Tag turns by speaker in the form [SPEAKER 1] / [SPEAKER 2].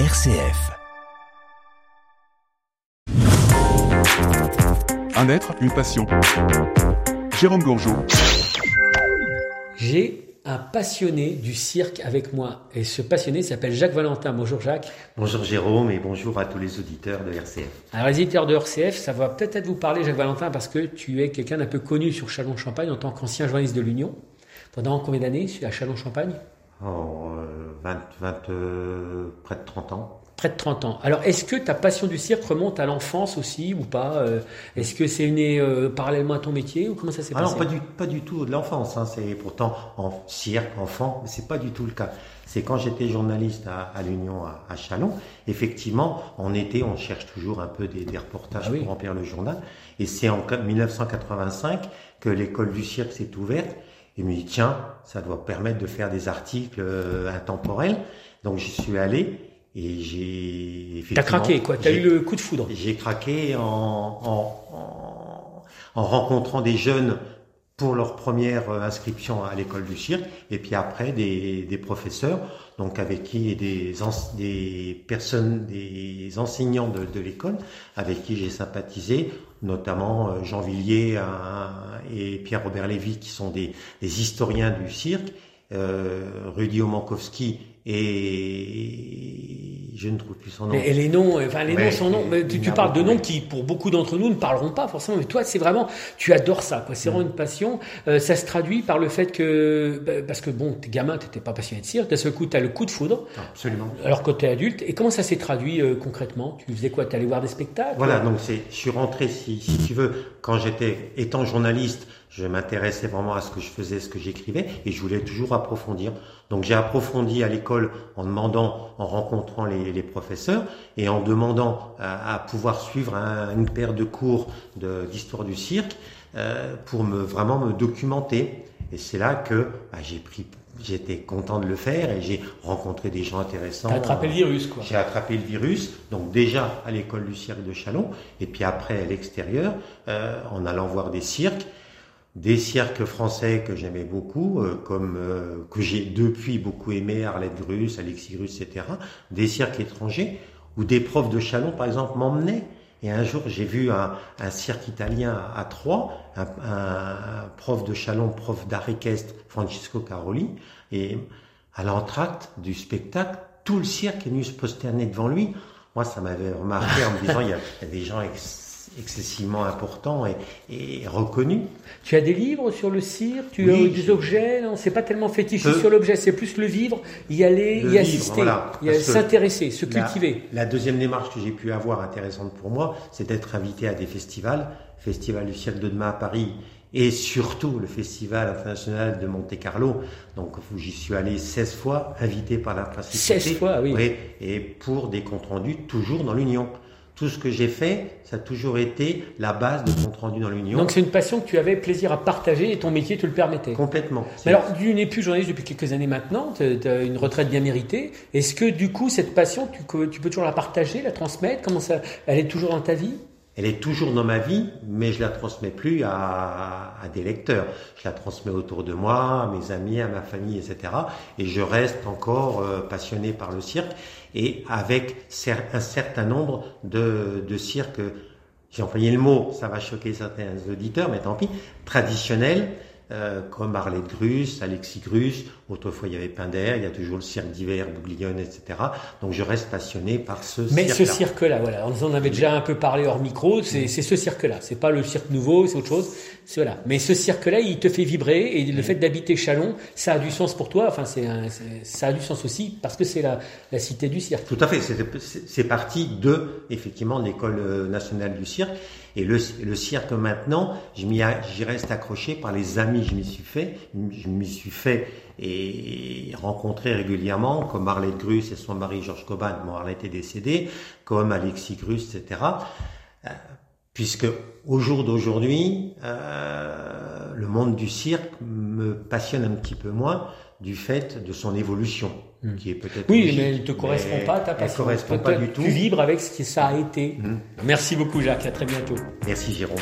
[SPEAKER 1] RCF.
[SPEAKER 2] Un être, une passion. Jérôme Gourgeot.
[SPEAKER 3] J'ai un passionné du cirque avec moi. Et ce passionné s'appelle Jacques Valentin. Bonjour Jacques.
[SPEAKER 4] Bonjour Jérôme et bonjour à tous les auditeurs de RCF.
[SPEAKER 3] Alors les auditeurs de RCF, ça va peut-être vous parler Jacques Valentin parce que tu es quelqu'un d'un peu connu sur Chalon-Champagne en tant qu'ancien journaliste de l'Union. Pendant combien d'années à Chalon-Champagne
[SPEAKER 4] Oh, euh, 20, 20, euh, près de 30 ans.
[SPEAKER 3] Près de 30 ans. Alors, est-ce que ta passion du cirque remonte à l'enfance aussi ou pas Euh, Est-ce que c'est né euh, parallèlement à ton métier ou comment ça s'est passé?
[SPEAKER 4] Alors pas du, pas du tout de l'enfance, hein, c'est pourtant en cirque, enfant, mais c'est pas du tout le cas. C'est quand j'étais journaliste à, à l'Union à, à Chalon, effectivement, en été, on cherche toujours un peu des, des reportages
[SPEAKER 3] Ah oui.
[SPEAKER 4] pour remplir le journal. Et c'est en 1985 que l'école du cirque s'est ouverte. Et je me dit, tiens, ça doit permettre de faire des articles euh, intemporels. Donc j'y suis allé et j'ai...
[SPEAKER 3] T'as craqué quoi, t'as eu le coup de foudre.
[SPEAKER 4] j'ai craqué en, en, en, en rencontrant des jeunes pour leur première euh, inscription à l'école du cirque, et puis après des, des professeurs, donc avec qui et des, des personnes, des enseignants de, de l'école, avec qui j'ai sympathisé, notamment euh, Jean Villiers un- et Pierre-Robert Lévy, qui sont des, historiens du cirque, euh, Rudy Omankowski et je ne trouve plus son nom.
[SPEAKER 3] Et, les noms, enfin les
[SPEAKER 4] Ouais,
[SPEAKER 3] noms sont noms.
[SPEAKER 4] il-
[SPEAKER 3] mais tu, parles de noms qui, pour beaucoup d'entre nous, ne parleront pas forcément. Mais toi, c'est vraiment, tu adores ça. quoi. C'est vraiment une passion. Euh, ça se traduit par le fait que, bah, parce que bon, t'es gamin, t'étais pas passionné de cirque. D'un seul coup, t'as le coup de foudre.
[SPEAKER 4] Absolument.
[SPEAKER 3] Alors que t'es adulte. Et comment ça s'est traduit euh, concrètement? Tu faisais quoi? T'allais voir des spectacles?
[SPEAKER 4] Voilà, donc c'est, je suis rentré, si, si tu veux, quand j'étais, étant journaliste, je m'intéressais vraiment à ce que je faisais, ce que j'écrivais, et je voulais toujours approfondir. Donc j'ai approfondi à l'école en demandant, en rencontrant les, les professeurs, et en demandant à, à pouvoir suivre un- une paire de cours de- d'histoire du cirque euh, pour me vraiment me documenter. Et c'est là que bah, j'ai pris, j'étais content de le faire, et j'ai rencontré des gens intéressants.
[SPEAKER 3] T'as attrapé le virus, quoi.
[SPEAKER 4] J'ai attrapé le virus, donc déjà à l'école du cirque de Chalon, et puis après à l'extérieur, euh, en allant voir des cirques, des cirques français que j'aimais beaucoup, euh, comme euh, que j'ai depuis beaucoup aimé, Arlette Grus, Alexis Grus, etc. Des cirques étrangers, où des profs de Chalon, par exemple, m'emmenaient. Et un jour, j'ai vu un, un cirque italien à, Troyes, un, un prof de Chalon, prof d'art Francesco Caroli, et à l'entracte du spectacle, tout le cirque est venu se prosterner devant lui. Moi, ça m'avait remarqué en me disant, il y a, il y a des gens excessivement importants et, et reconnus.
[SPEAKER 3] Tu as des livres sur le cirque Tu
[SPEAKER 4] Oui,
[SPEAKER 3] as des objets? Non, c'est pas tellement fétichiste sur l'objet. C'est plus le vivre, y aller,
[SPEAKER 4] Le
[SPEAKER 3] y
[SPEAKER 4] vivre,
[SPEAKER 3] assister,
[SPEAKER 4] voilà.
[SPEAKER 3] s'intéresser, se cultiver.
[SPEAKER 4] La, deuxième démarche que j'ai pu avoir intéressante pour moi, c'est d'être invité à des festivals, Festival du cirque de demain à Paris et surtout le Festival international de Monte Carlo, donc j'y suis allé 16 fois, invité par la principauté.
[SPEAKER 3] 16 fois, oui.
[SPEAKER 4] et pour des comptes rendus toujours dans l'Union. Tout ce que j'ai fait, ça a toujours été la base de comptes rendus dans l'Union.
[SPEAKER 3] Donc c'est une passion que tu avais plaisir à partager et ton métier te le permettait.
[SPEAKER 4] Complètement.
[SPEAKER 3] Mais alors, tu n'es plus journaliste depuis quelques années maintenant, tu as une retraite bien méritée. Est-ce que du coup, cette passion, tu, tu peux toujours la partager, la transmettre? Comment ça, Elle est toujours dans ta vie?
[SPEAKER 4] Elle est toujours dans ma vie, mais je la transmets plus à, à des lecteurs. Je la transmets autour de moi, à mes amis, à ma famille, etc. Et je reste encore euh, passionné par le cirque et avec un certain nombre de, de cirques, j'ai employé le mot, ça va choquer certains auditeurs, mais tant pis, traditionnels, euh, comme Arlette Grus, Alexis Grus, autrefois il y avait Pinder, il y a toujours le cirque d'hiver, Bouglione, etc. Donc je reste passionné par ce
[SPEAKER 3] Mais ce
[SPEAKER 4] cirque-là.
[SPEAKER 3] cirque-là, voilà, on en avait déjà un peu parlé hors micro, c'est c'est ce cirque-là. C'est pas le cirque nouveau, c'est autre chose. Voilà. Mais ce cirque-là, il te fait vibrer et le fait d'habiter Chalon, ça a du sens pour toi. Enfin, c'est ça a du sens aussi parce que c'est la, la cité du cirque.
[SPEAKER 4] Tout à fait, c'est- parti de effectivement l'école euh, nationale du cirque et le, le cirque maintenant, je m'y a- j'y reste accroché par les amis je m'y suis fait, je m'y suis fait et rencontré régulièrement comme Arlette Grus et son mari Georges Coban, bon Arlette est décédée, comme Alexis Grus, etc. Puisque au jour d'aujourd'hui, euh, le monde du cirque me passionne un petit peu moins du fait de son évolution, qui est peut-être
[SPEAKER 3] Oui,
[SPEAKER 4] logique,
[SPEAKER 3] mais elle ne te correspond pas à ta
[SPEAKER 4] Elle
[SPEAKER 3] passion.
[SPEAKER 4] correspond
[SPEAKER 3] Toi,
[SPEAKER 4] pas du tout.
[SPEAKER 3] Tu vibres avec ce que ça a été.
[SPEAKER 4] Mhm.
[SPEAKER 3] Merci beaucoup, Jacques. À très bientôt.
[SPEAKER 4] Merci Jérôme.